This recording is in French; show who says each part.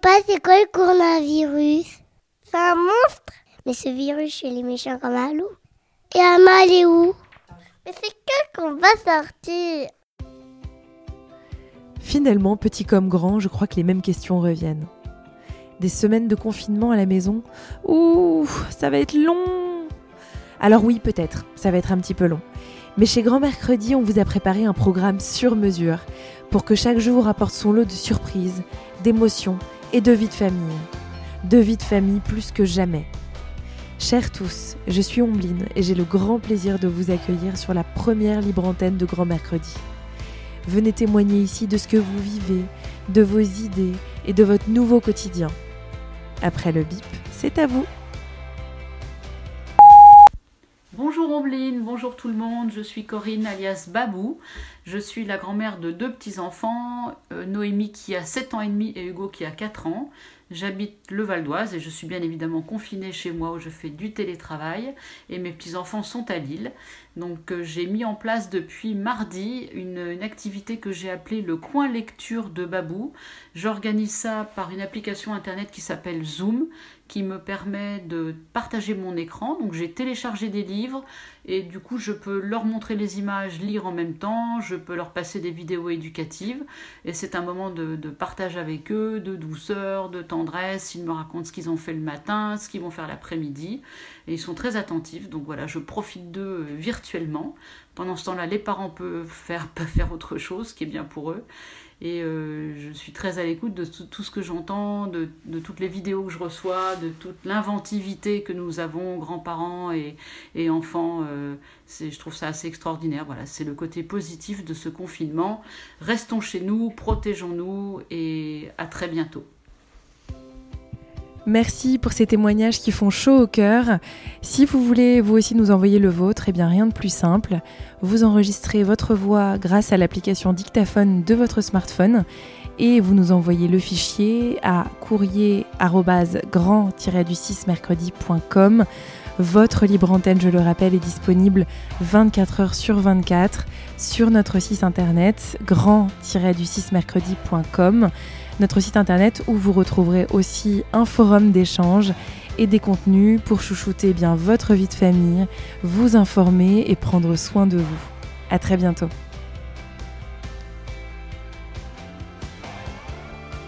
Speaker 1: Papa, c'est quoi le coronavirus? C'est un monstre Mais ce virus chez les méchants comme un loup. Et Amma, elle est où? Mais c'est quand qu'on va sortir
Speaker 2: Finalement, petit comme grand, je crois que les mêmes questions reviennent. Des semaines de confinement à la maison? Ouh, ça va être long Alors oui, peut-être, ça va être un petit peu long. Mais chez Grand Mercredi, on vous a préparé un programme sur mesure pour que chaque jour apporte son lot de surprises, d'émotions et de vie de famille. De vie de famille plus que jamais. Chers tous, je suis Ombline et j'ai le grand plaisir de vous accueillir sur la première libre antenne de Grand Mercredi. Venez témoigner ici de ce que vous vivez, de vos idées et de votre nouveau quotidien. Après le bip, c'est à vous.
Speaker 3: Bonjour tout le monde, je suis Corinne alias Babou. Je suis la grand-mère de deux petits-enfants, euh, Noémie qui a 7 ans et demi et Hugo qui a 4 ans. J'habite le Val d'Oise et je suis bien évidemment confinée chez moi où je fais du télétravail et mes petits-enfants sont à Lille. Donc euh, j'ai mis en place depuis mardi une, activité que j'ai appelée le coin lecture de Babou. J'organise ça par une application internet qui s'appelle Zoom qui me permet de partager mon écran. Donc j'ai téléchargé des livres et du coup je peux leur montrer les images, lire en même temps, je peux leur passer des vidéos éducatives et c'est un moment de, de, partage avec eux, de douceur, de Ils me racontent ce qu'ils ont fait le matin, ce qu'ils vont faire l'après-midi et ils sont très attentifs. Donc voilà, je profite d'eux virtuellement. Pendant ce temps-là, les parents peuvent faire, peuvent faire autre chose, ce qui est bien pour eux. Et euh, je suis très à l'écoute de tout, ce que j'entends, de, toutes les vidéos que je reçois, de toute l'inventivité que nous avons, grands-parents et, et enfants. Euh, je trouve ça assez extraordinaire. Voilà, c'est le côté positif de ce confinement. Restons chez nous, protégeons-nous et à très bientôt.
Speaker 2: Merci pour ces témoignages qui font chaud au cœur. Si vous voulez vous aussi nous envoyer le vôtre, eh bien rien de plus simple. Vous enregistrez votre voix grâce à l'application dictaphone de votre smartphone et vous nous envoyez le fichier à courrier grand du 6 mercredi.com. Votre libre antenne, je le rappelle, est disponible 24 heures sur 24 sur notre site internet grand-du 6 mercredi.com notre site internet où vous retrouverez aussi un forum d'échange et des contenus pour chouchouter bien votre vie de famille, vous informer et prendre soin de vous. À très bientôt.